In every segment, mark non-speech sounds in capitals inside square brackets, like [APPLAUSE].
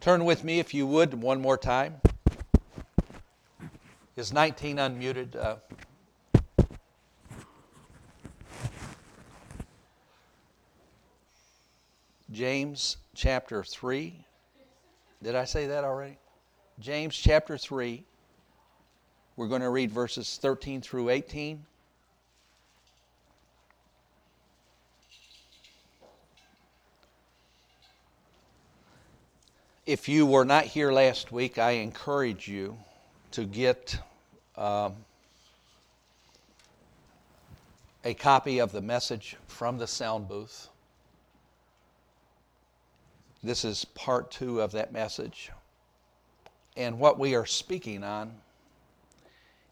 Turn with me, if you would, one more time. Is 19 unmuted? Uh, James chapter 3. Did I say that already? James chapter 3. We're going to read verses 13 through 18. If you were not here last week, I encourage you to get um, a copy of the message from the sound booth. This is part two of that message. And what we are speaking on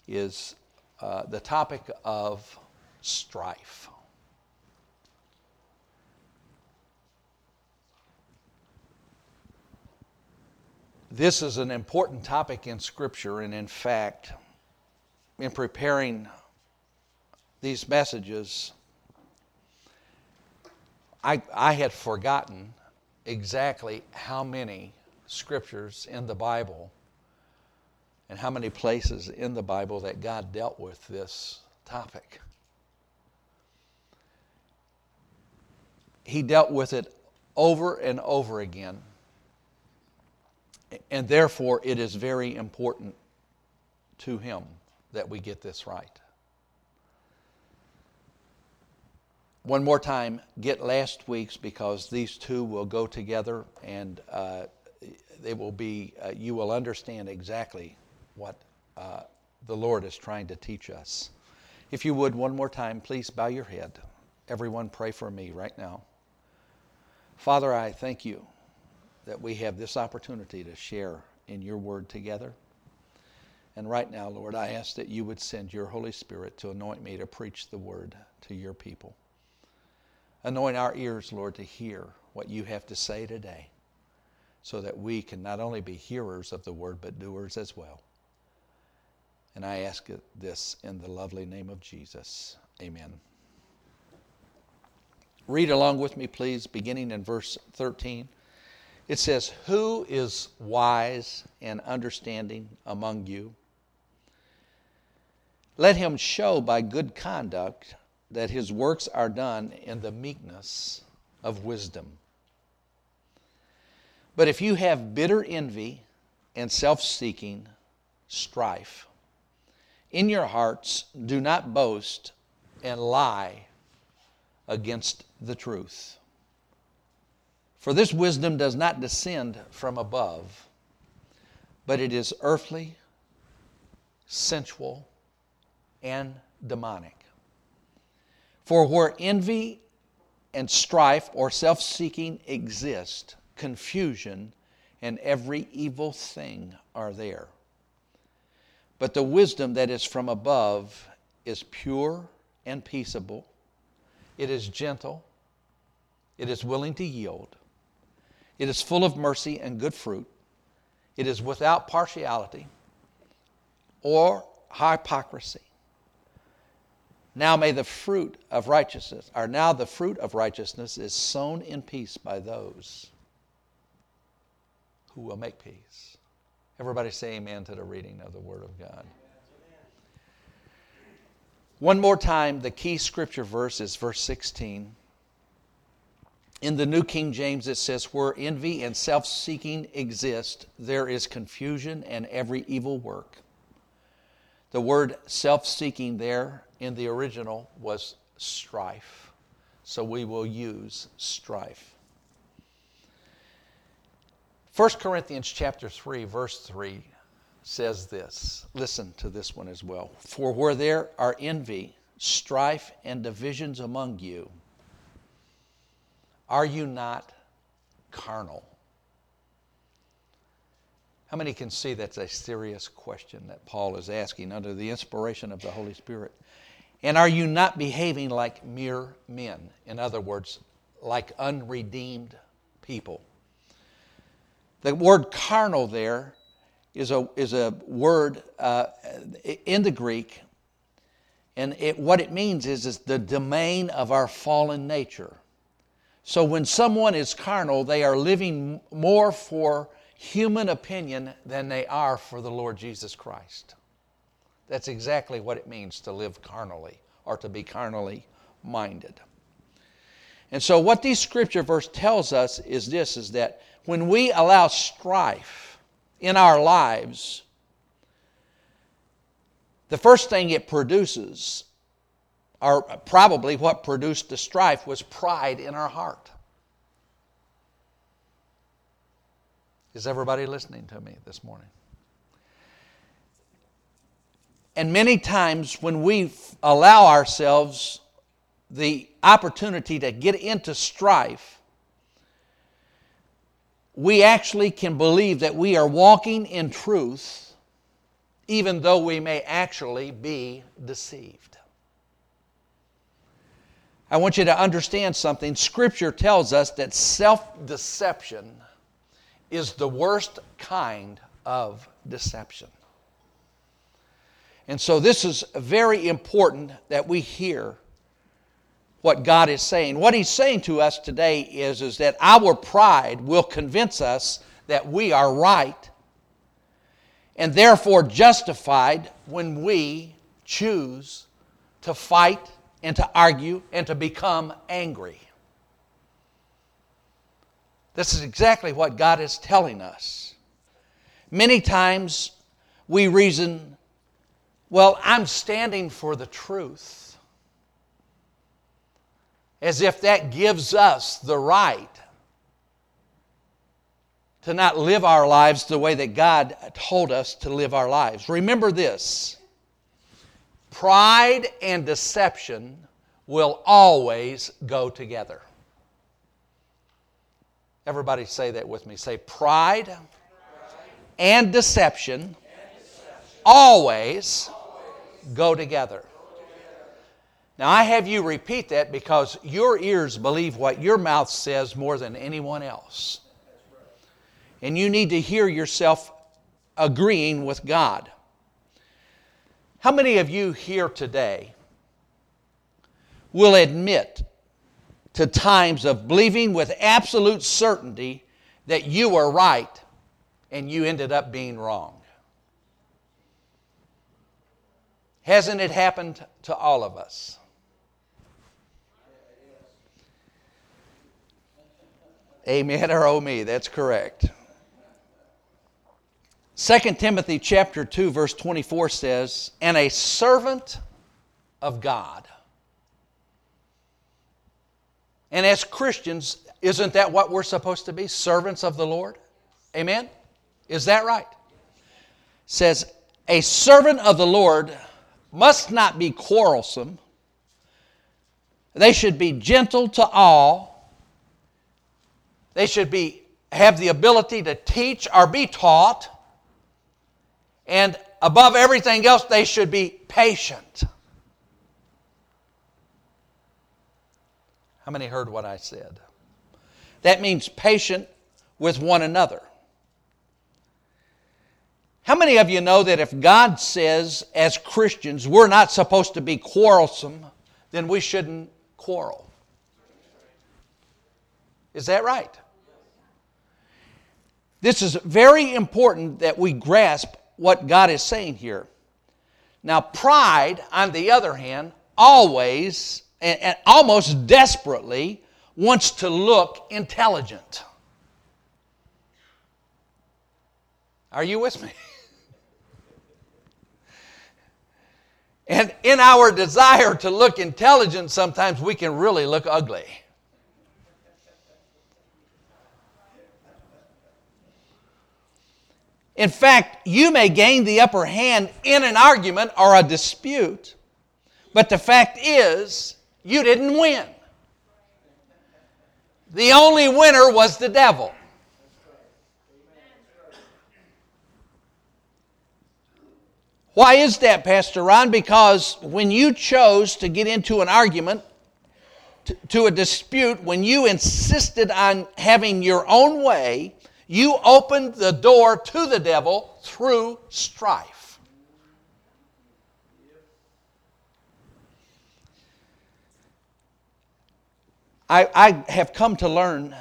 is uh, the topic of strife. This is an important topic in Scripture, and in fact, in preparing these messages, I, I had forgotten exactly how many scriptures in the Bible and how many places in the Bible that God dealt with this topic. He dealt with it over and over again and therefore, it is very important to Him that we get this right. One more time, get last week's because these two will go together and uh, they will be, uh, you will understand exactly what uh, the Lord is trying to teach us. If you would, one more time, please bow your head. Everyone, pray for me right now. Father, I thank you that we have this opportunity to share in your word together. And right now, Lord, I ask that you would send your Holy Spirit to anoint me to preach the word to your people. Anoint our ears, Lord, to hear what you have to say today so that we can not only be hearers of the word, but doers as well. And I ask this in the lovely name of Jesus. Amen. Read along with me, please, beginning in verse 13. It says, Who is wise and understanding among you? Let him show by good conduct that his works are done in the meekness of wisdom. But if you have bitter envy and self seeking, strife, in your hearts do not boast and lie against the truth. For this wisdom does not descend from above, but it is earthly, sensual, and demonic. For where envy and strife or self seeking exist, confusion and every evil thing are there. But the wisdom that is from above is pure and peaceable, it is gentle, it is willing to yield it is full of mercy and good fruit. It is without partiality or hypocrisy. Now may the fruit of righteousness, or now the fruit of righteousness is sown in peace by those who will make peace. Everybody say amen to the reading of the Word of God. One more time, the key scripture verse is verse 16. In the New King James, it says, Where envy and self seeking exist, there is confusion and every evil work. The word self seeking there in the original was strife. So we will use strife. 1 Corinthians chapter 3 verse 3 says this. Listen to this one as well. For where there are envy, strife and divisions among you, are you not carnal? How many can see that's a serious question that Paul is asking under the inspiration of the Holy Spirit? And are you not behaving like mere men? In other words, like unredeemed people. The word carnal there is a, is a word uh, in the Greek, and it, what it means is, is the domain of our fallen nature. So when someone is carnal, they are living more for human opinion than they are for the Lord Jesus Christ. That's exactly what it means to live carnally or to be carnally minded. And so what these scripture verse tells us is this is that when we allow strife in our lives, the first thing it produces, or probably what produced the strife, was pride in our heart. Is everybody listening to me this morning? And many times when we allow ourselves the opportunity to get into strife, we actually can believe that we are walking in truth, even though we may actually be deceived. I want you to understand something. Scripture tells us that self deception is the worst kind of deception. And so, this is very important that we hear what God is saying. What He's saying to us today is, is that our pride will convince us that we are right and therefore justified when we choose to fight and to argue and to become angry. This is exactly what God is telling us. Many times we reason, well, I'm standing for the truth. As if that gives us the right to not live our lives the way that God told us to live our lives. Remember this pride and deception will always go together. Everybody say that with me. Say, pride and deception always go together. Now, I have you repeat that because your ears believe what your mouth says more than anyone else. And you need to hear yourself agreeing with God. How many of you here today will admit to times of believing with absolute certainty that you were right and you ended up being wrong. Hasn't it happened to all of us? Amen or oh me, that's correct. 2 Timothy chapter 2 verse 24 says, "And a servant of God and as Christians, isn't that what we're supposed to be? Servants of the Lord? Amen? Is that right? says, a servant of the Lord must not be quarrelsome. They should be gentle to all. They should be, have the ability to teach or be taught. And above everything else, they should be patient. How many heard what I said? That means patient with one another. How many of you know that if God says, as Christians, we're not supposed to be quarrelsome, then we shouldn't quarrel? Is that right? This is very important that we grasp what God is saying here. Now, pride, on the other hand, always and, and almost desperately wants to look intelligent. Are you with me? [LAUGHS] and in our desire to look intelligent, sometimes we can really look ugly. In fact, you may gain the upper hand in an argument or a dispute, but the fact is, you didn't win. The only winner was the devil. Why is that, Pastor Ron? Because when you chose to get into an argument, to, to, a dispute, when you insisted on having your own way, you opened the door to the devil through strife. I, I have come to learn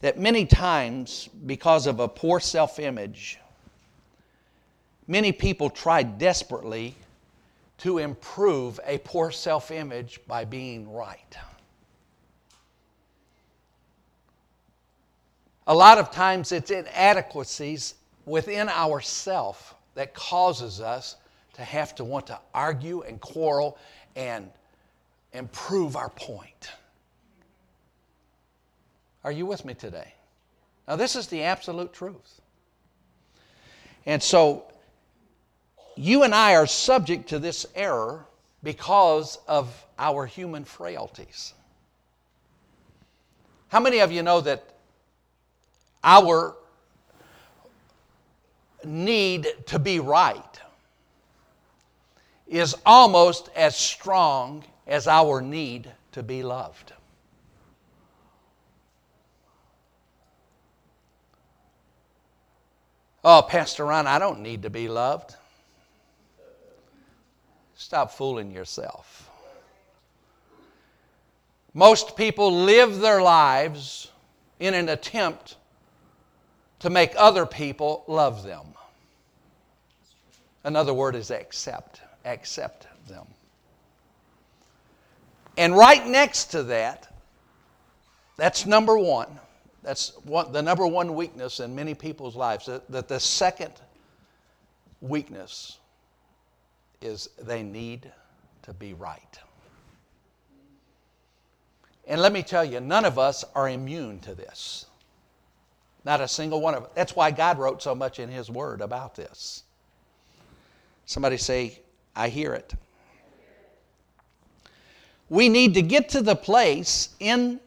that many times, because of a poor self image, many people try desperately to improve a poor self image by being right. A lot of times it's inadequacies within ourself that causes us to have to want to argue and quarrel and improve our point. Are you with me today? Now, this is the absolute truth. And so, you and I are subject to this error because of our human frailties. How many of you know that our need to be right is almost as strong as our need to be loved. Oh, Pastor Ron, I don't need to be loved. Stop fooling yourself. Most people live their lives in an attempt to make other people love them. Another word is accept. Accept them. And right next to that, that's number one. That's one, the number one weakness in many people's lives. That, that the second weakness is they need to be right. And let me tell you, none of us are immune to this. Not a single one of them. That's why God wrote so much in His Word about this. Somebody say, I hear it. We need to get to the place in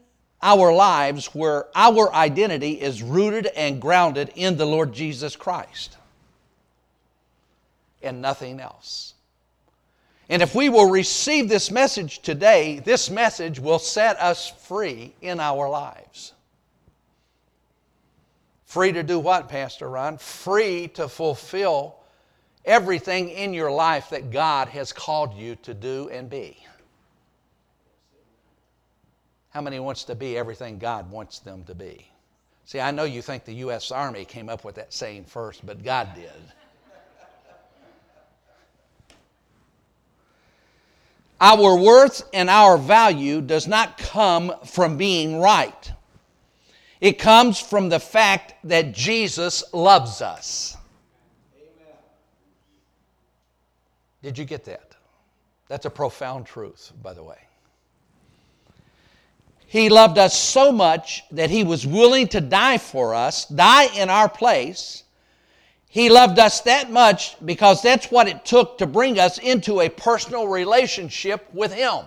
our lives where our identity is rooted and grounded in the Lord Jesus Christ and nothing else. And if we will receive this message today, this message will set us free in our lives. Free to do what, Pastor Ron? Free to fulfill everything in your life that God has called you to do and be. How many wants to be everything God wants them to be? See, I know you think the U.S. Army came up with that saying first, but God did. Our worth and our value does not come from being right. It comes from the fact that Jesus loves us. Amen. Did you get that? That's a profound truth, by the way. He loved us so much that he was willing to die for us, die in our place. He loved us that much because that's what it took to bring us into a personal relationship with him.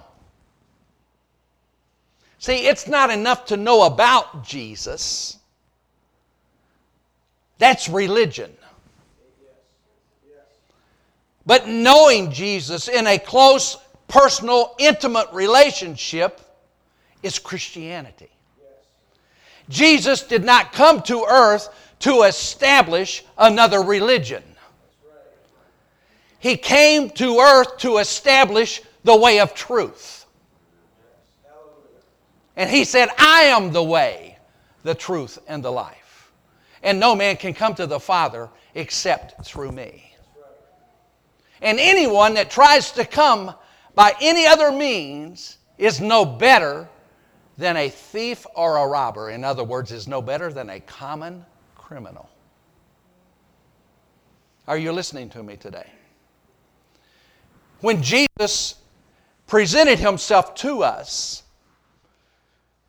See, it's not enough to know about Jesus. That's religion. But knowing Jesus in a close, personal, intimate relationship is Christianity. Jesus did not come to earth to establish another religion. He came to earth to establish the way of truth. And he said, I am the way, the truth, and the life. And no man can come to the Father except through me. And anyone that tries to come by any other means is no better than a thief or a robber. In other words, is no better than a common criminal. Are you listening to me today? When Jesus presented himself to us,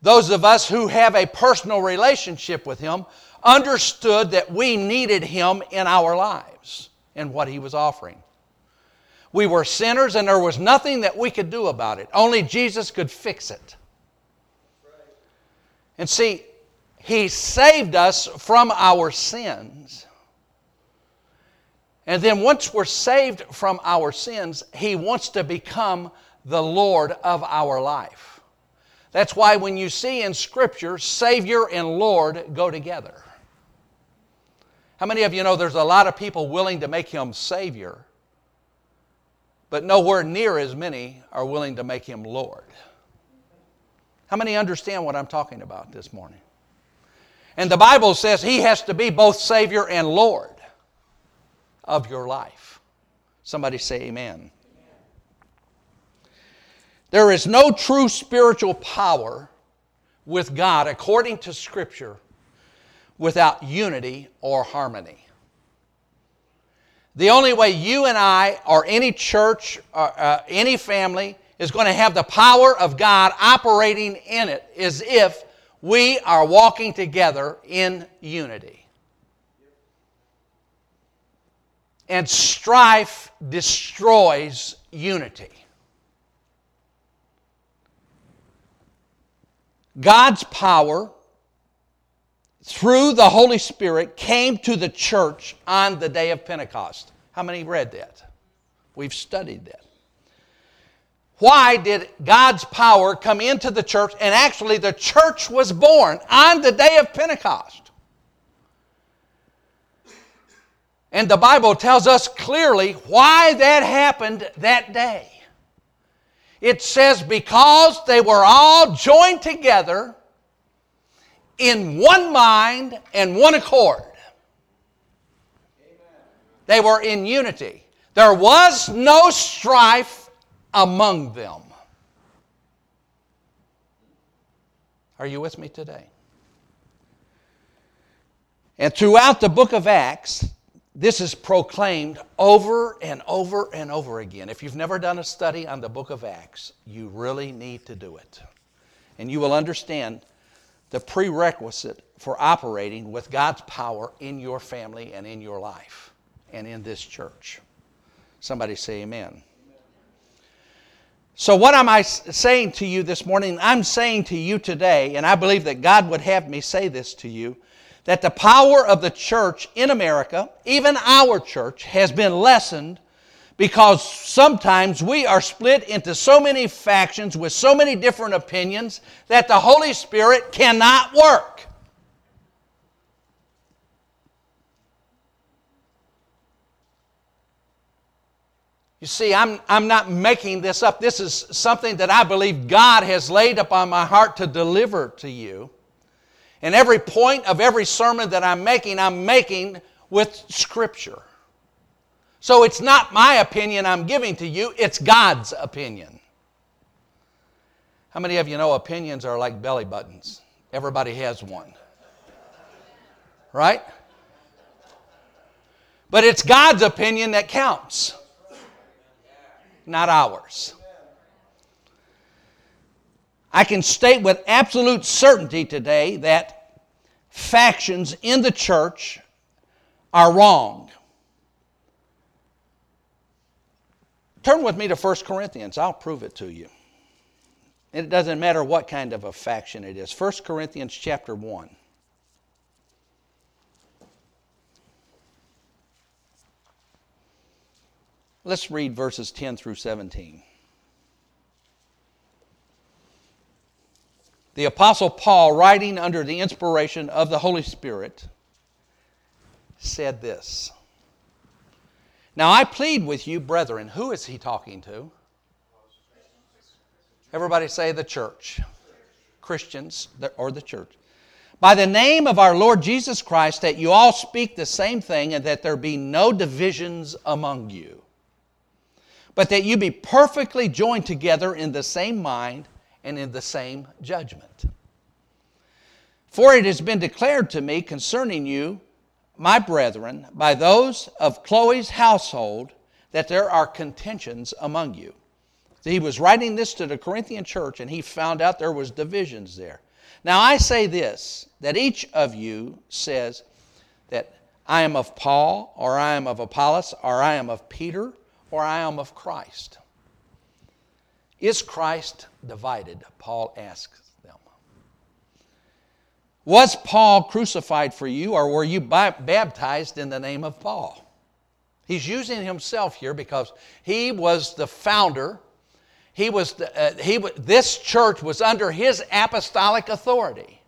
those of us who have a personal relationship with Him understood that we needed Him in our lives and what He was offering. We were sinners and there was nothing that we could do about it. Only Jesus could fix it. And see, He saved us from our sins. And then once we're saved from our sins, He wants to become the Lord of our life. That's why when you see in Scripture, Savior and Lord go together. How many of you know there's a lot of people willing to make Him Savior, but nowhere near as many are willing to make Him Lord? How many understand what I'm talking about this morning? And the Bible says he has to be both Savior and Lord of your life. Somebody say amen. There is no true spiritual power with God, according to Scripture, without unity or harmony. The only way you and I, or any church, or uh, any family, is going to have the power of God operating in it is if we are walking together in unity. And strife destroys unity. God's power through the Holy Spirit came to the church on the day of Pentecost. How many read that? We've studied that. Why did God's power come into the church? And actually, the church was born on the day of Pentecost. And the Bible tells us clearly why that happened that day. It says, because they were all joined together in one mind and one accord. They were in unity. There was no strife among them. Are you with me today? And throughout the book of Acts, this is proclaimed over and over and over again. If you've never done a study on the book of Acts, you really need to do it. And you will understand the prerequisite for operating with God's power in your family and in your life and in this church. Somebody say amen. So, what am I saying to you this morning? I'm saying to you today, and I believe that God would have me say this to you that the power of the church in America, even our church, has been lessened because sometimes we are split into so many factions with so many different opinions that the Holy Spirit cannot work. You see, I'm, I'm not making this up. This is something that I believe God has laid upon my heart to deliver to you. And every point of every sermon that I'm making, I'm making with Scripture. So it's not my opinion I'm giving to you, it's God's opinion. How many of you know opinions are like belly buttons? Everybody has one. Right? But it's God's opinion that counts, not ours. I can state with absolute certainty today that factions in the church are wrong. Turn with me to 1 Corinthians. I'll prove it to you. And it doesn't matter what kind of a faction it is. 1 Corinthians chapter 1. Let's read verses 10 through 17. The Apostle Paul, writing under the inspiration of the Holy Spirit, said this. Now I plead with you, brethren. Who is he talking to? Everybody say the church. Christians or the church. By the name of our Lord Jesus Christ, that you all speak the same thing and that there be no divisions among you, but that you be perfectly joined together in the same mind and in the same judgment. For it has been declared to me concerning you, my brethren, by those of Chloe's household, that there are contentions among you. He was writing this to the Corinthian church and he found out there was divisions there. Now I say this that each of you says that I am of Paul or I am of Apollos or I am of Peter or I am of Christ. Is Christ divided? Paul asks. Was Paul crucified for you, or were you baptized in the name of Paul? He's using himself here because he was the founder. He was the, uh, he, this church was under his apostolic authority.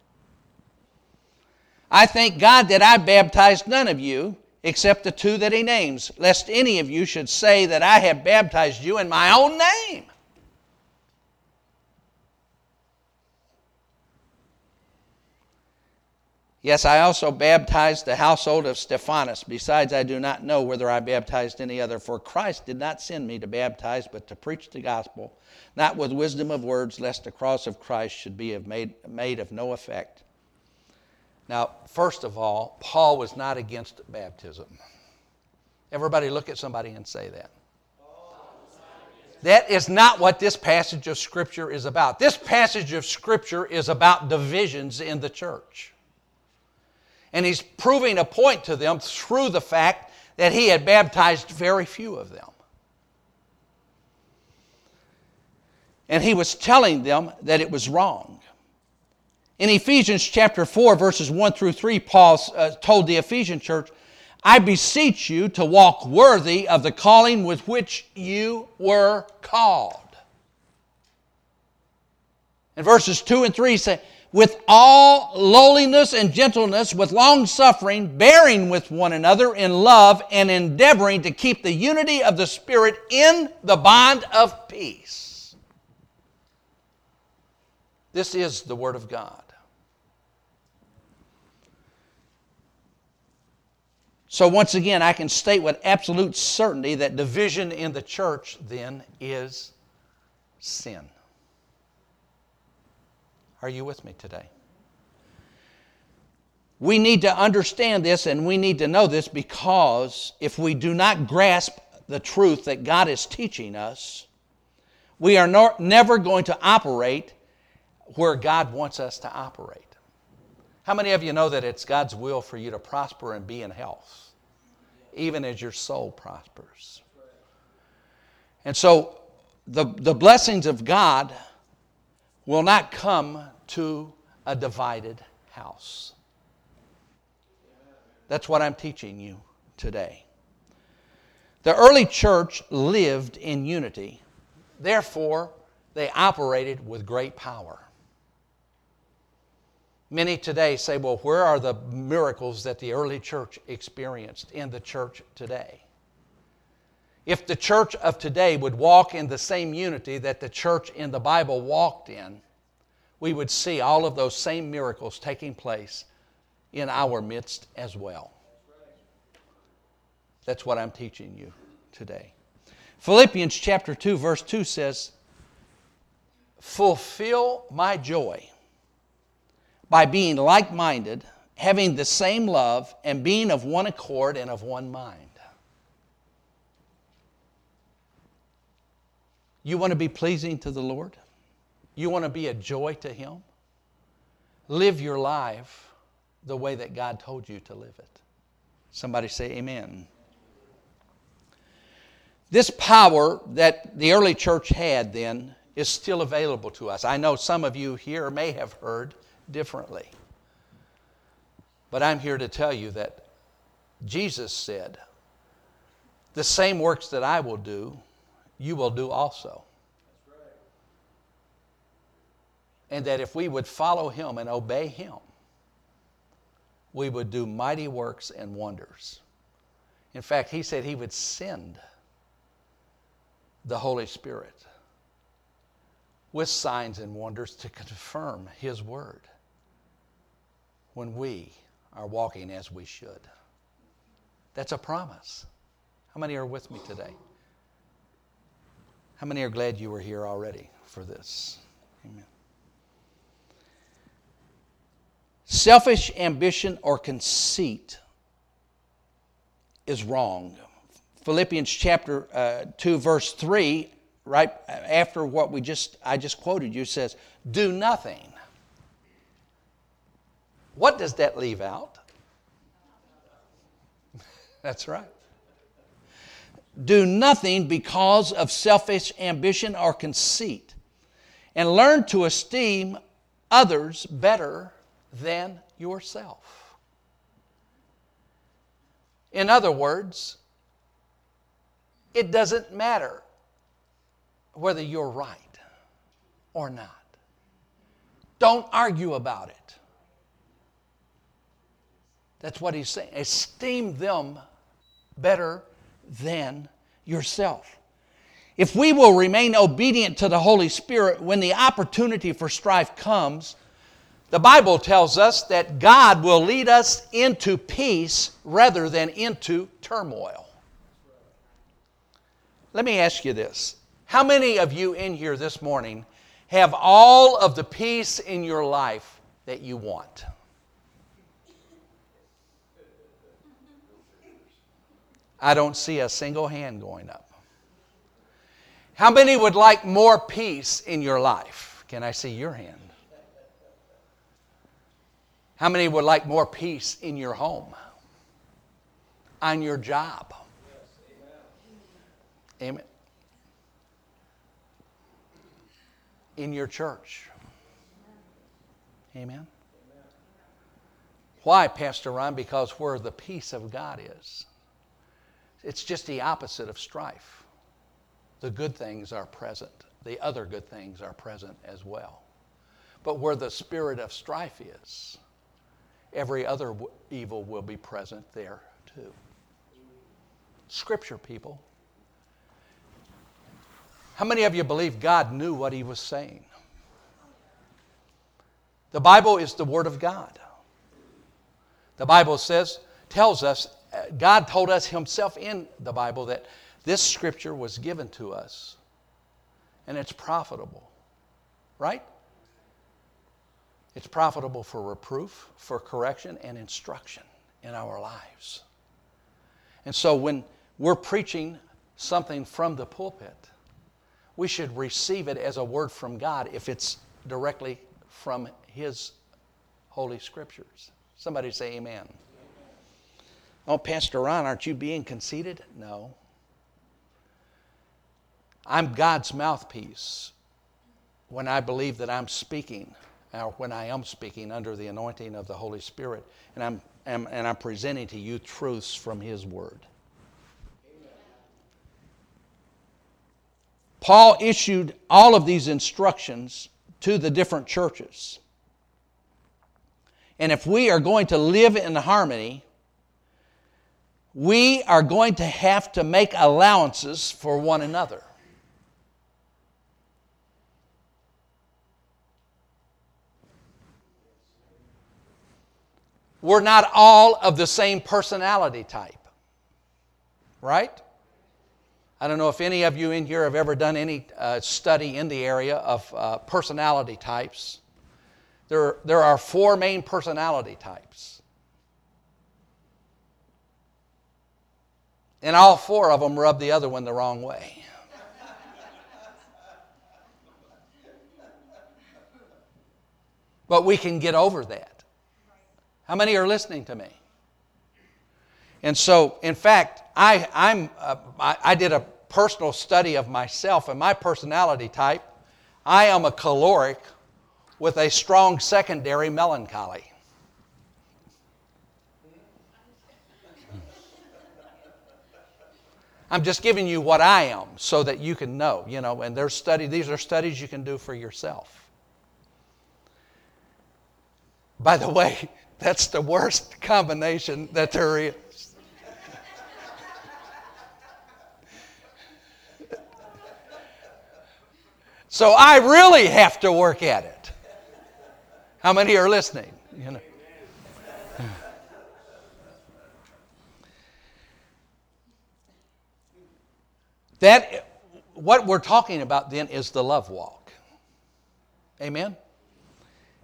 I thank God that I baptized none of you except the two that he names, lest any of you should say that I have baptized you in my own name. Yes, I also baptized the household of Stephanas. Besides, I do not know whether I baptized any other, for Christ did not send me to baptize, but to preach the gospel, not with wisdom of words, lest the cross of Christ should be made, made of no effect. Now, first of all, Paul was not against baptism. Everybody look at somebody and say that. That is not what this passage of Scripture is about. This passage of Scripture is about divisions in the church. And he's proving a point to them through the fact that he had baptized very few of them. And he was telling them that it was wrong. In Ephesians chapter 4, verses 1 through 3, Paul uh, told the Ephesian church, I beseech you to walk worthy of the calling with which you were called. And verses 2 and 3 say, with all lowliness and gentleness, with long suffering, bearing with one another in love, and endeavoring to keep the unity of the Spirit in the bond of peace. This is the Word of God. So, once again, I can state with absolute certainty that division in the church then is sin. Are you with me today? We need to understand this and we need to know this because if we do not grasp the truth that God is teaching us, we are never going to operate where God wants us to operate. How many of you know that it's God's will for you to prosper and be in health, even as your soul prospers? And so the, the blessings of God will not come to a divided house. That's what I'm teaching you today. The early church lived in unity, therefore, they operated with great power. Many today say, well, where are the miracles that the early church experienced in the church today? If the church of today would walk in the same unity that the church in the Bible walked in, we would see all of those same miracles taking place in our midst as well. That's what I'm teaching you today. Philippians chapter 2, verse 2 says, Fulfill my joy by being like minded, having the same love, and being of one accord and of one mind. You want to be pleasing to the Lord? You want to be a joy to Him? Live your life the way that God told you to live it. Somebody say, Amen. This power that the early church had then is still available to us. I know some of you here may have heard differently. But I'm here to tell you that Jesus said, The same works that I will do, you will do also. And that if we would follow him and obey him, we would do mighty works and wonders. In fact, he said he would send the Holy Spirit with signs and wonders to confirm his word when we are walking as we should. That's a promise. How many are with me today? How many are glad you were here already for this? Amen. Selfish ambition or conceit is wrong. Philippians chapter uh, 2 verse 3 right after what we just I just quoted you says do nothing. What does that leave out? [LAUGHS] That's right. Do nothing because of selfish ambition or conceit, and learn to esteem others better than yourself. In other words, it doesn't matter whether you're right or not. Don't argue about it. That's what he's saying. Esteem them better than yourself. If we will remain obedient to the Holy Spirit when the opportunity for strife comes, The Bible tells us that God will lead us into peace rather than into turmoil. Let me ask you this. How many of you in here this morning have all of the peace in your life that you want? I don't see a single hand going up. How many would like more peace in your life? Can I see your hand? How many would like more peace in your home? On your job? Amen. In your church? Amen. Why, Pastor Ron? Because where the peace of God is, it's just the opposite of strife. The good things are present, the other good things are present as well. But where the spirit of strife is, every other evil will be present there too. Scripture, people. How many of you believe God knew what He was saying? The Bible is the Word of God. The Bible says, tells us, God told us Himself in the Bible that this Scripture was given to us and it's profitable, right? It's profitable for reproof, for correction, and instruction in our lives. And so when we're preaching something from the pulpit, we should receive it as a word from God if it's directly from His Holy Scriptures. Somebody say amen. Oh, Pastor Ron, aren't you being conceited? No. I'm God's mouthpiece when I believe that I'm speaking or when I am speaking under the anointing of the Holy Spirit, and I'm, am, and I'm presenting to you truths from His Word. Paul issued all of these instructions to the different churches. And if we are going to live in harmony, we are going to have to make allowances for one another. we're not all of the same personality type. Right? I don't know if any of you in here have ever done any uh, study in the area of uh, personality types. There, there are four main personality types. And all four of them rub the other one the wrong way. but we can get over that. How many are listening to me? And so, in fact, I, I'm, uh, I, I did a personal study of myself and my personality type. I am a choleric with a strong secondary melancholy. I'm just giving you what I am so that you can know, you know, and there's study, these are studies you can do for yourself. By the way, [LAUGHS] that's the worst combination that there is. So I really have to work at it. How many are listening? You know. That what we're talking about then is the love walk. Amen.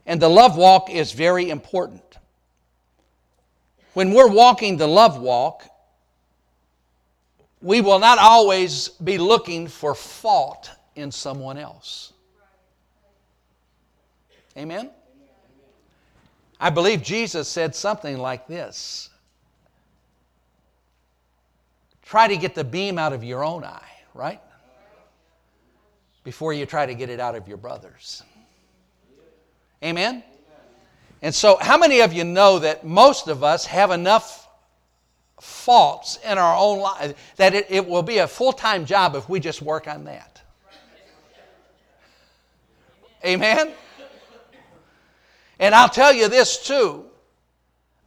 And the love walk is very important. When we're walking the love walk, we will not always be looking for fault in someone else. Amen? I believe Jesus said something like this Try to get the beam out of your own eye, right? Before you try to get it out of your brother's. Amen? And so, how many of you know that most of us have enough faults in our own life that it, it will be a full time job if we just work on that? Amen? And I'll tell you this too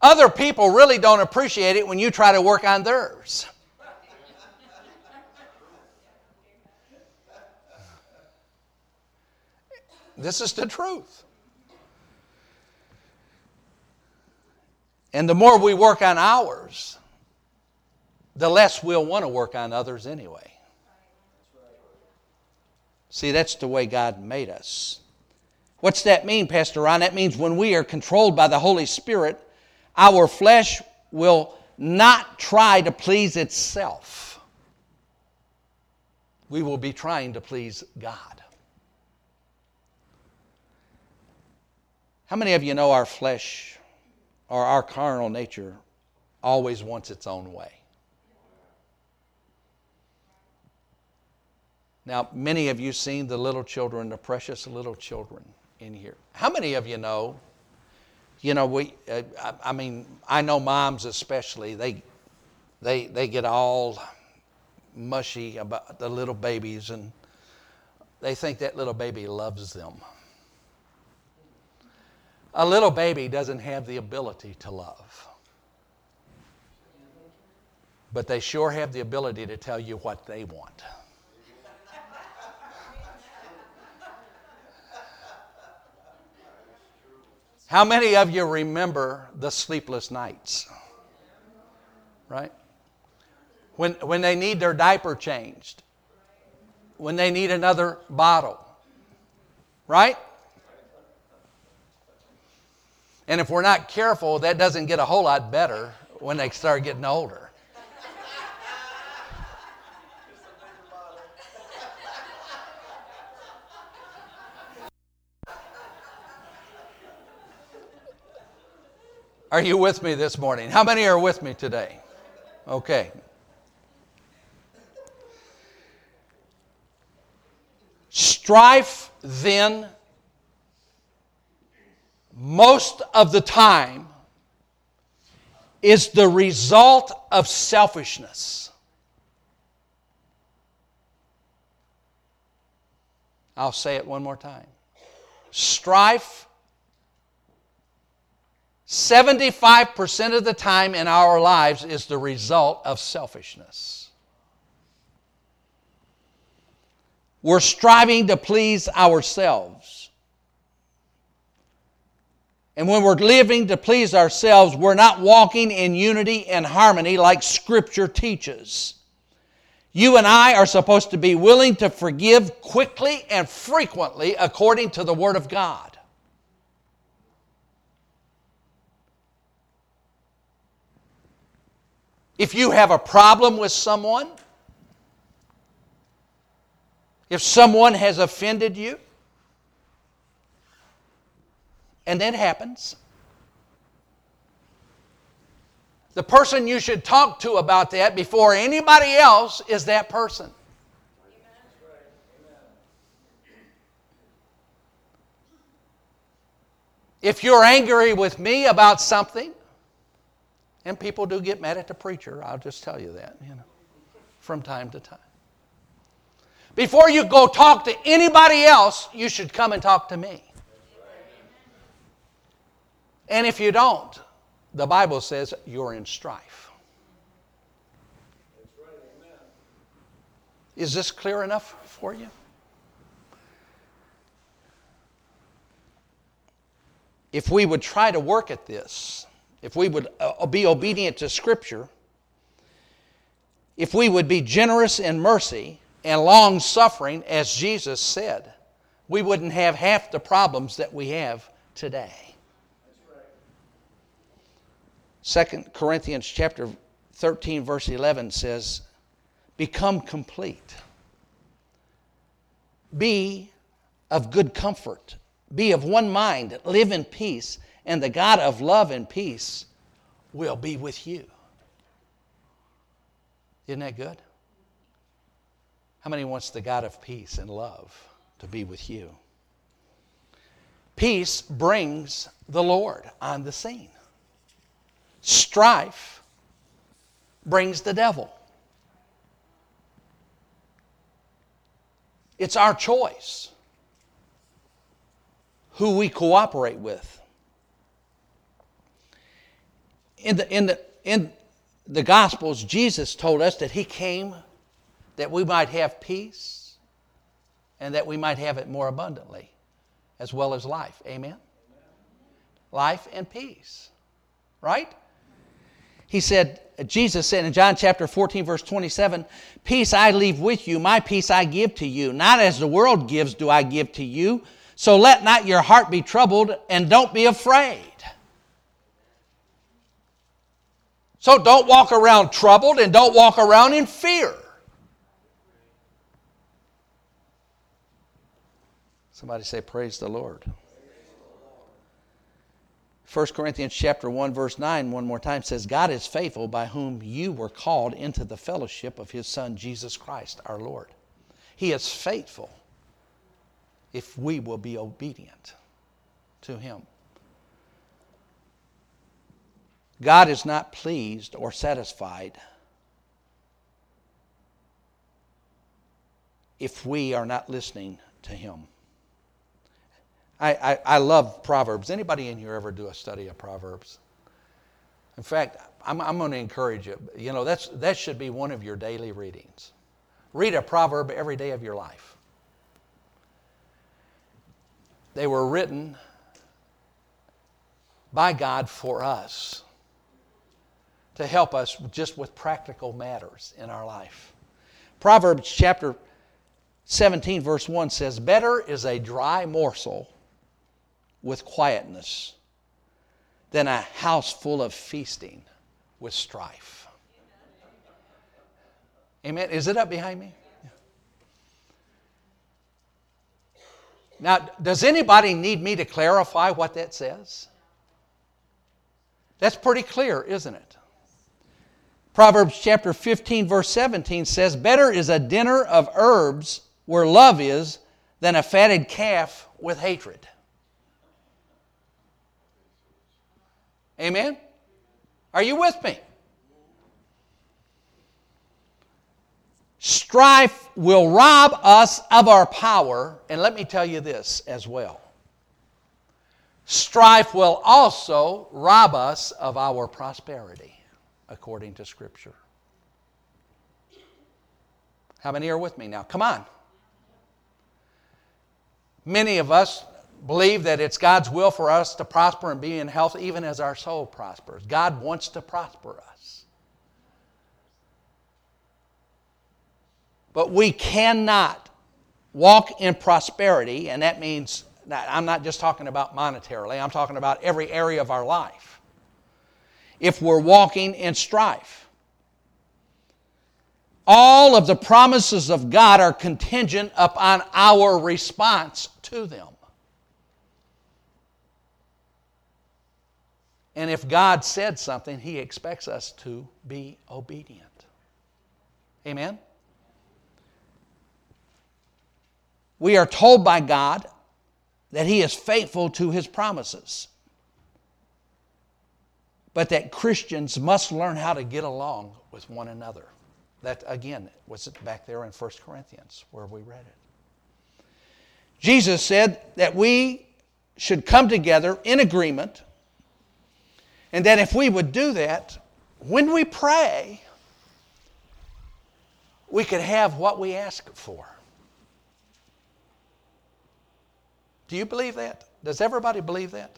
other people really don't appreciate it when you try to work on theirs. This is the truth. And the more we work on ours, the less we'll want to work on others anyway. See, that's the way God made us. What's that mean, Pastor Ron? That means when we are controlled by the Holy Spirit, our flesh will not try to please itself. We will be trying to please God. How many of you know our flesh or our carnal nature always wants its own way? Now, many of you seen the little children, the precious little children in here. How many of you know? You know, we. Uh, I, I mean, I know moms especially. They, they, they get all mushy about the little babies, and they think that little baby loves them. A little baby doesn't have the ability to love. But they sure have the ability to tell you what they want. How many of you remember the sleepless nights? Right? When, when they need their diaper changed, when they need another bottle, right? And if we're not careful, that doesn't get a whole lot better when they start getting older. Are you with me this morning? How many are with me today? Okay. Strife, then, most of the time, is the result of selfishness. I'll say it one more time. Strife, 75% of the time in our lives is the result of selfishness. We're striving to please ourselves. And when we're living to please ourselves, we're not walking in unity and harmony like Scripture teaches. You and I are supposed to be willing to forgive quickly and frequently according to the Word of God. If you have a problem with someone, if someone has offended you, and it happens, the person you should talk to about that before anybody else is that person. If you're angry with me about something, and people do get mad at the preacher, I'll just tell you that, you know, from time to time. Before you go talk to anybody else, you should come and talk to me. And if you don't, the Bible says you're in strife. Is this clear enough for you? If we would try to work at this, if we would uh, be obedient to Scripture, if we would be generous in mercy and long suffering, as Jesus said, we wouldn't have half the problems that we have today. Second Corinthians chapter 13 verse 11 says, "Become complete. Be of good comfort. Be of one mind. Live in peace, and the God of love and peace will be with you. Isn't that good? How many wants the God of peace and love to be with you? Peace brings the Lord on the scene. Strife brings the devil. It's our choice who we cooperate with in the, in the, in the Gospels, Jesus told us that He came that we might have peace and that we might have it more abundantly, as well as life. Amen? Life and peace, right? He said, Jesus said in John chapter 14, verse 27, Peace I leave with you, my peace I give to you. Not as the world gives, do I give to you. So let not your heart be troubled, and don't be afraid. So don't walk around troubled and don't walk around in fear. Somebody say, Praise the Lord. 1 Corinthians chapter 1 verse 9 one more time says God is faithful by whom you were called into the fellowship of his son Jesus Christ our Lord. He is faithful if we will be obedient to him. God is not pleased or satisfied if we are not listening to him. I, I, I, love Proverbs. Anybody in here ever do a study of Proverbs? In fact, I'm, I'm going to encourage you. You know, that's, that should be one of your daily readings. Read a proverb every day of your life. They were written by God for us to help us just with practical matters in our life. Proverbs chapter 17, verse 1 says, Better is a dry morsel with quietness than a house full of feasting with strife. Amen. Is it up behind me? Now, does anybody need me to clarify what that says? That's pretty clear, isn't it? Proverbs chapter 15, verse 17 says, Better is a dinner of herbs where love is than a fatted calf with hatred. Amen? Are you with me? Strife will rob us of our power, and let me tell you this as well. Strife will also rob us of our prosperity, according to Scripture. How many are with me now? Come on. Many of us believe that it's God's will for us to prosper and be in health even as our soul prospers. God wants to prosper us. But we cannot walk in prosperity, and that means I'm not just talking about monetarily, I'm talking about every area of our life. If we're walking in strife, all of the promises of God are contingent upon our response to them. And if God said something, He expects us to be obedient. Amen? We are told by God that He is faithful to His promises, but that Christians must learn how to get along with one another. That, again, was back there in 1 Corinthians where we read it. Jesus said that we should come together in agreement and that if we would do that, when we pray, we could have what we ask for. Do you believe that? Does everybody believe that?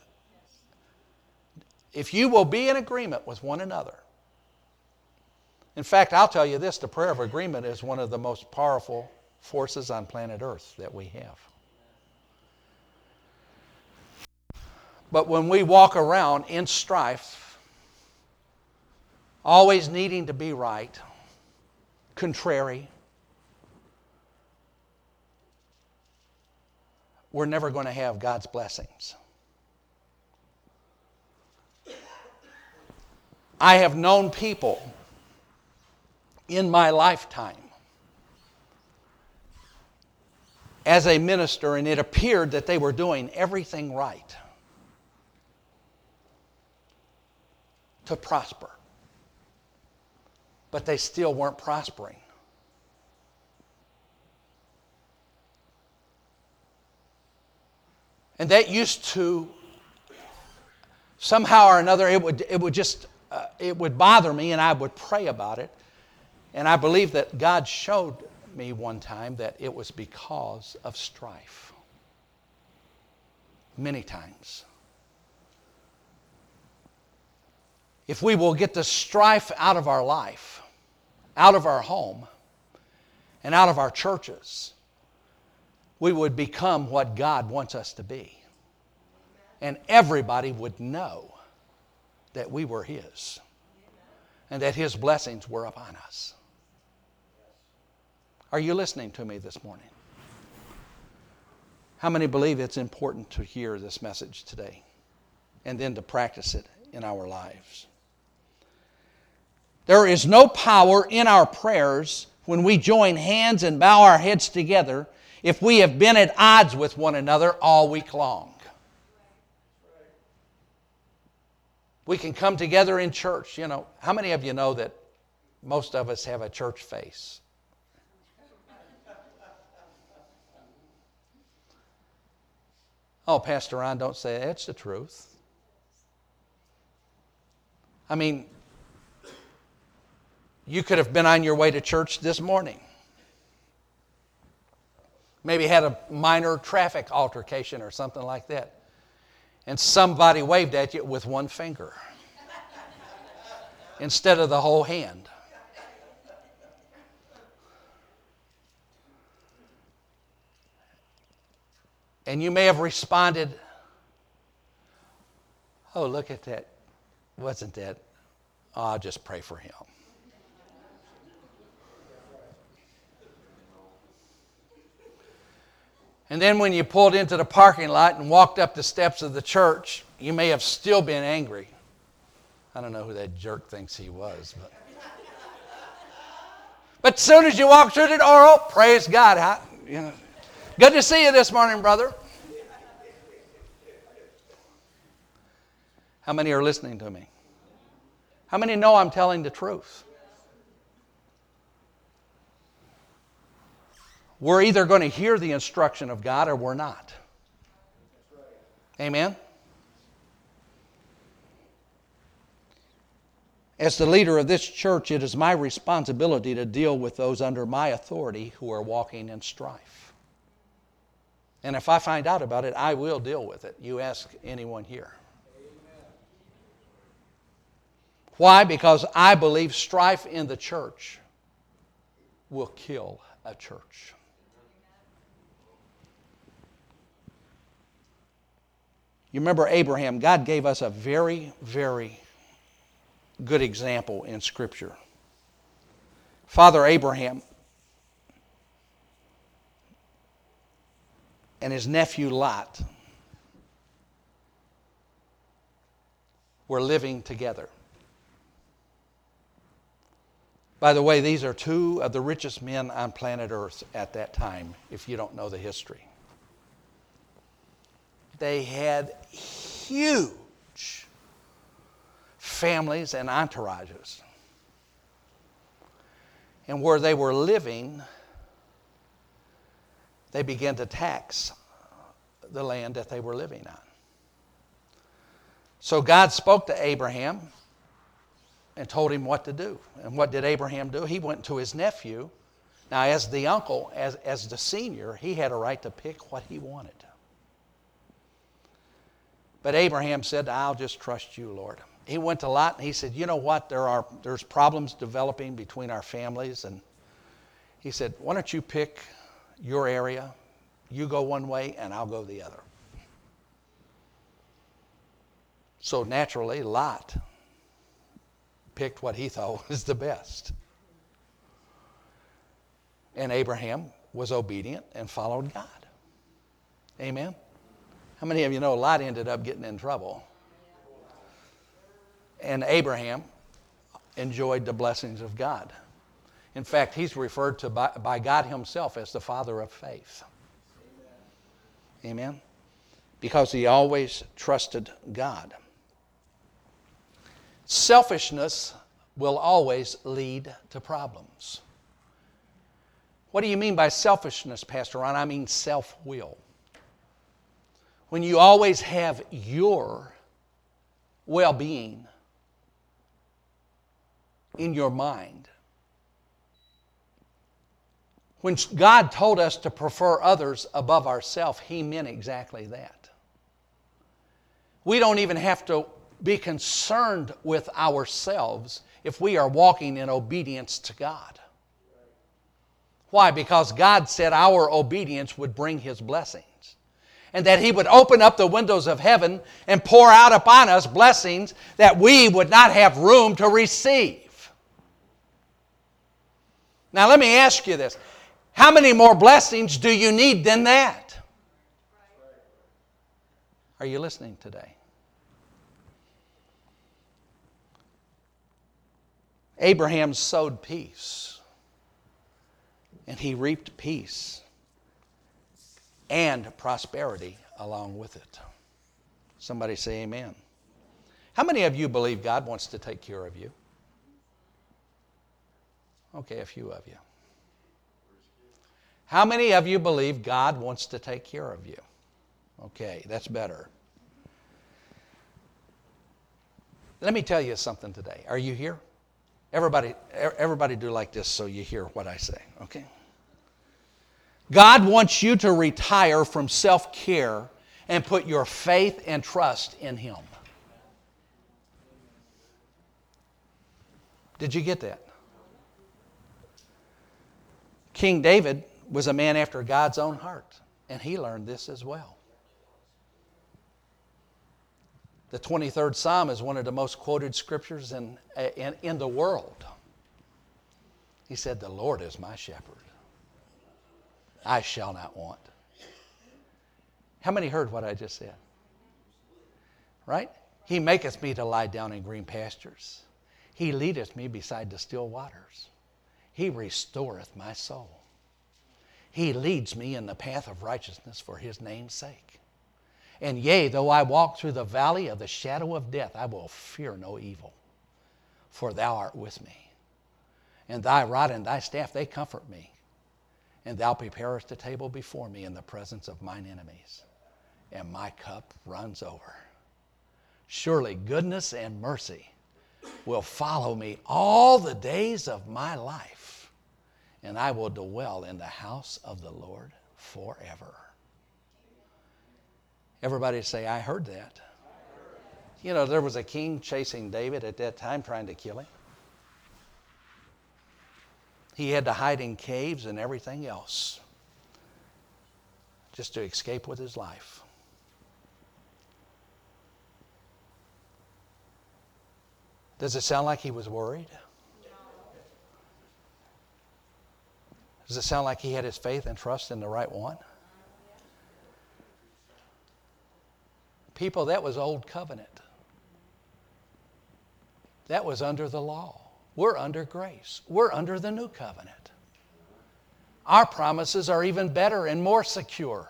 If you will be in agreement with one another. In fact, I'll tell you this the prayer of agreement is one of the most powerful forces on planet Earth that we have. But when we walk around in strife, always needing to be right, contrary, we're never going to have God's blessings. I have known people in my lifetime as a minister, and it appeared that they were doing everything right. To prosper. But they still weren't prospering. And that used to, somehow or another, it would, it would just, uh, it would bother me and I would pray about it. And I believe that God showed me one time that it was because of strife. Many times. If we will get the strife out of our life, out of our home, and out of our churches, we would become what God wants us to be. And everybody would know that we were His and that His blessings were upon us. Are you listening to me this morning? How many believe it's important to hear this message today and then to practice it in our lives? There is no power in our prayers when we join hands and bow our heads together if we have been at odds with one another all week long. We can come together in church. You know, how many of you know that most of us have a church face? Oh, Pastor Ron, don't say it. It's the truth. I mean, you could have been on your way to church this morning. Maybe had a minor traffic altercation or something like that. And somebody waved at you with one finger [LAUGHS] instead of the whole hand. And you may have responded, Oh, look at that. Wasn't that? Oh, I'll just pray for him. And then when you pulled into the parking lot and walked up the steps of the church, you may have still been angry. I don't know who that jerk thinks he was, but. But as soon as you walk through the door, oh, praise God. How, you know, good to see you this morning, brother. How many are listening to me? How many know I'm telling the truth? We're either going to hear the instruction of God or we're not. Amen? As the leader of this church, it is my responsibility to deal with those under my authority who are walking in strife. And if I find out about it, I will deal with it. You ask anyone here. Why? Because I believe strife in the church will kill a church. You remember Abraham, God gave us a very, very good example in Scripture. Father Abraham and his nephew Lot were living together. By the way, these are two of the richest men on planet Earth at that time, if you don't know the history they had huge families and entourages. And where they were living, they began to tax the land that they were living on. So God spoke to Abraham and told him what to do. And what did Abraham do? He went to his nephew. Now, as the uncle, as, as the senior, he had a right to pick what he wanted. But Abraham said, I'll just trust you, Lord. He went to Lot and he said, You know what? There are, there's problems developing between our families. And he said, Why don't you pick your area? You go one way and I'll go the other. So naturally, Lot picked what he [LAUGHS] thought was the best. And Abraham was obedient and followed God. Amen. How many of you know Lot ended up getting in trouble? And Abraham enjoyed the blessings of God. In fact, he's referred to by, by God himself as the father of faith. Amen. Because he always trusted God. Selfishness will always lead to problems. What do you mean by selfishness, Pastor Ron? I mean self will when you always have your well being in your mind. When God told us to prefer others above ourselves, He meant exactly that. We don't even have to be concerned with ourselves if we are walking in obedience to God. Why? Because God said our obedience would bring His blessings. And that He would open up the windows of heaven and pour out upon us blessings that we would not have room to receive. Now, let me ask you this how many more blessings do you need than that? Are you listening today? Abraham sowed peace, and he reaped peace and prosperity along with it. Somebody say amen. How many of you believe God wants to take care of you? Okay, a few of you. How many of you believe God wants to take care of you? Okay, that's better. Let me tell you something today. Are you here? Everybody, everybody do like this so you hear what I say, okay? God wants you to retire from self care and put your faith and trust in Him. Did you get that? King David was a man after God's own heart, and he learned this as well. The 23rd Psalm is one of the most quoted scriptures in, in, in the world. He said, The Lord is my shepherd. I shall not want. How many heard what I just said? Right? He maketh me to lie down in green pastures. He leadeth me beside the still waters. He restoreth my soul. He leads me in the path of righteousness for his name's sake. And yea, though I walk through the valley of the shadow of death, I will fear no evil, for thou art with me. And thy rod and thy staff, they comfort me. And thou preparest a table before me in the presence of mine enemies, and my cup runs over. Surely goodness and mercy will follow me all the days of my life, and I will dwell in the house of the Lord forever. Everybody say, I heard that. You know, there was a king chasing David at that time trying to kill him. He had to hide in caves and everything else just to escape with his life. Does it sound like he was worried? Does it sound like he had his faith and trust in the right one? People, that was old covenant. That was under the law. We're under grace. We're under the new covenant. Our promises are even better and more secure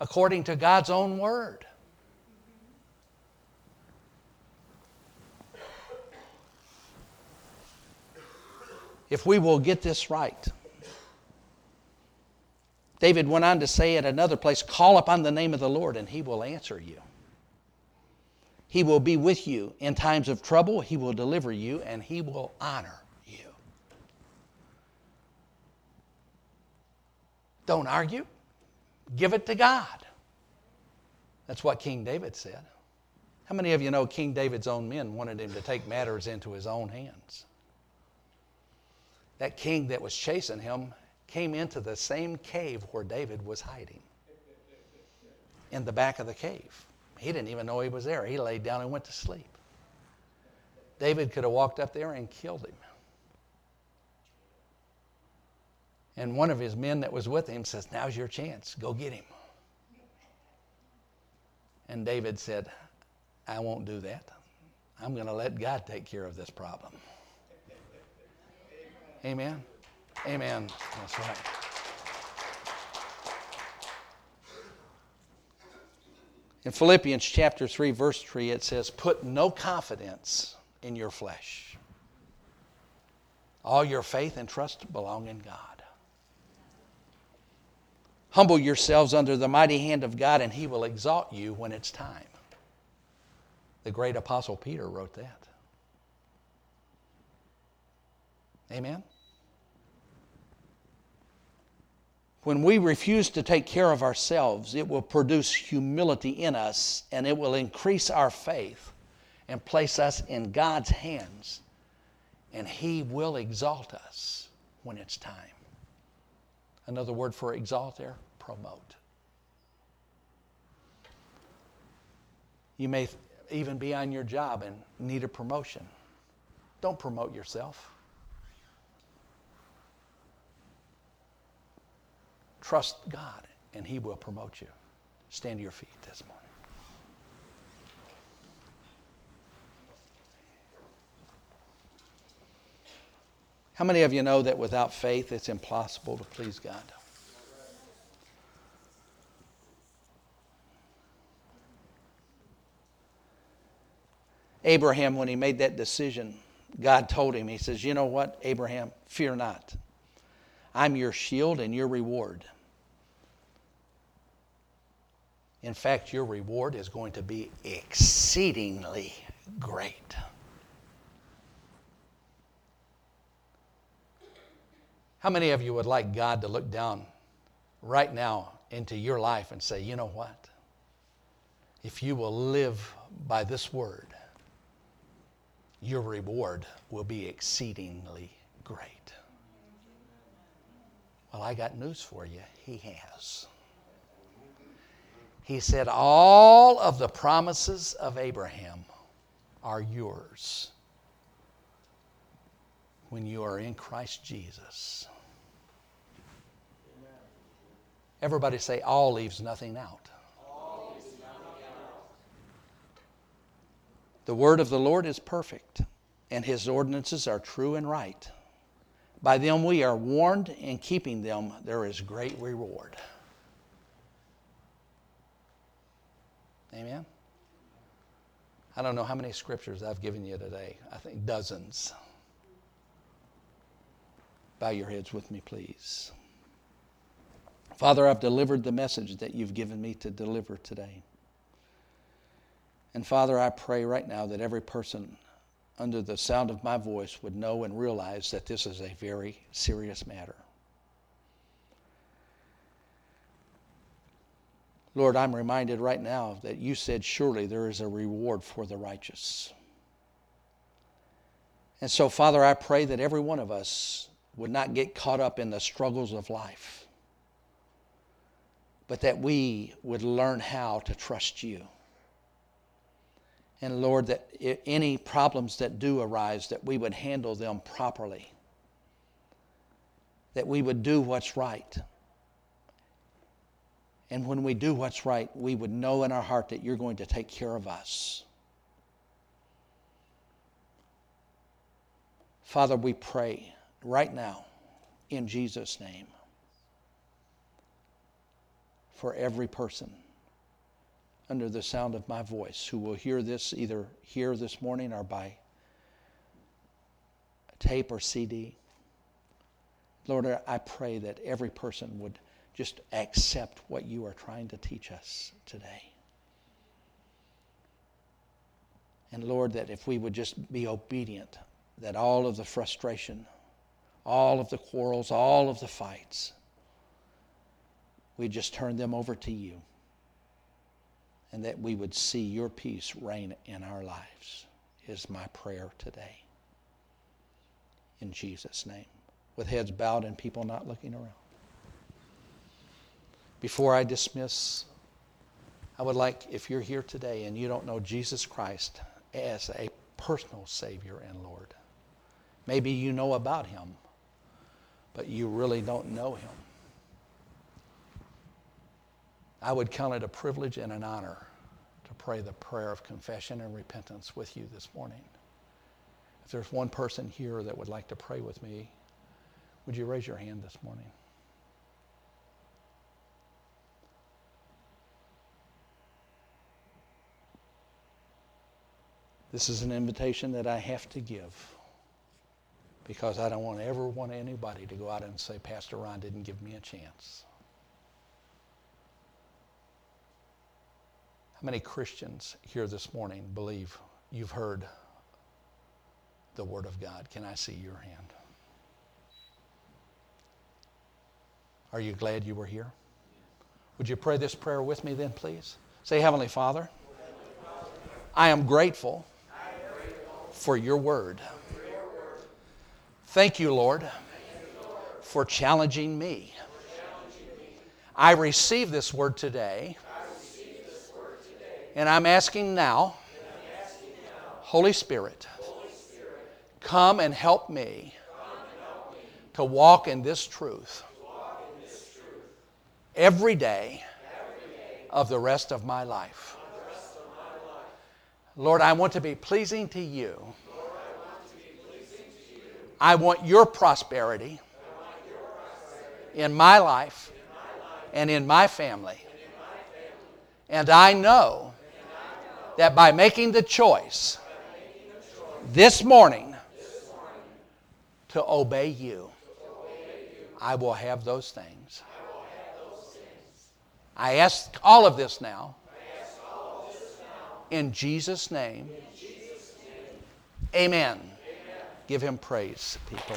according to God's own word. If we will get this right, David went on to say at another place, Call upon the name of the Lord, and he will answer you. He will be with you in times of trouble, he will deliver you, and he will honor you. Don't argue, give it to God. That's what King David said. How many of you know King David's own men wanted him to take matters into his own hands? That king that was chasing him came into the same cave where David was hiding in the back of the cave. He didn't even know he was there. He laid down and went to sleep. David could have walked up there and killed him. And one of his men that was with him says, Now's your chance. Go get him. And David said, I won't do that. I'm going to let God take care of this problem. Amen. Amen. That's right. In Philippians chapter 3, verse 3, it says, Put no confidence in your flesh. All your faith and trust belong in God. Humble yourselves under the mighty hand of God, and he will exalt you when it's time. The great apostle Peter wrote that. Amen? When we refuse to take care of ourselves, it will produce humility in us and it will increase our faith and place us in God's hands, and He will exalt us when it's time. Another word for exalt there promote. You may even be on your job and need a promotion. Don't promote yourself. Trust God, and He will promote you. Stand to your feet this morning. How many of you know that without faith it's impossible to please God? Abraham, when he made that decision, God told him, He says, You know what, Abraham, fear not. I'm your shield and your reward. In fact, your reward is going to be exceedingly great. How many of you would like God to look down right now into your life and say, you know what? If you will live by this word, your reward will be exceedingly great. Well, I got news for you. He has. He said, All of the promises of Abraham are yours when you are in Christ Jesus. Everybody say, All leaves nothing out. The word of the Lord is perfect, and his ordinances are true and right. By them we are warned, and keeping them there is great reward. Amen? I don't know how many scriptures I've given you today. I think dozens. Bow your heads with me, please. Father, I've delivered the message that you've given me to deliver today. And Father, I pray right now that every person under the sound of my voice would know and realize that this is a very serious matter. Lord, I'm reminded right now that you said, Surely there is a reward for the righteous. And so, Father, I pray that every one of us would not get caught up in the struggles of life, but that we would learn how to trust you. And Lord, that any problems that do arise, that we would handle them properly, that we would do what's right. And when we do what's right, we would know in our heart that you're going to take care of us. Father, we pray right now in Jesus' name for every person under the sound of my voice who will hear this either here this morning or by tape or CD. Lord, I pray that every person would just accept what you are trying to teach us today. And Lord, that if we would just be obedient, that all of the frustration, all of the quarrels, all of the fights, we just turn them over to you and that we would see your peace reign in our lives, is my prayer today. In Jesus' name. With heads bowed and people not looking around. Before I dismiss, I would like, if you're here today and you don't know Jesus Christ as a personal Savior and Lord, maybe you know about Him, but you really don't know Him. I would count it a privilege and an honor to pray the prayer of confession and repentance with you this morning. If there's one person here that would like to pray with me, would you raise your hand this morning? This is an invitation that I have to give because I don't want ever want anybody to go out and say, Pastor Ron didn't give me a chance. How many Christians here this morning believe you've heard the Word of God? Can I see your hand? Are you glad you were here? Would you pray this prayer with me then, please? Say, Heavenly Father, I am grateful for your word. Thank you, Lord, for challenging me. I receive this word today, and I'm asking now, Holy Spirit, come and help me to walk in this truth every day of the rest of my life. Lord, I want to be pleasing to you. I want your prosperity in my life and in my family. And I know that by making the choice this morning to obey you, I will have those things. I ask all of this now. In Jesus' name. Amen. Give him praise, people.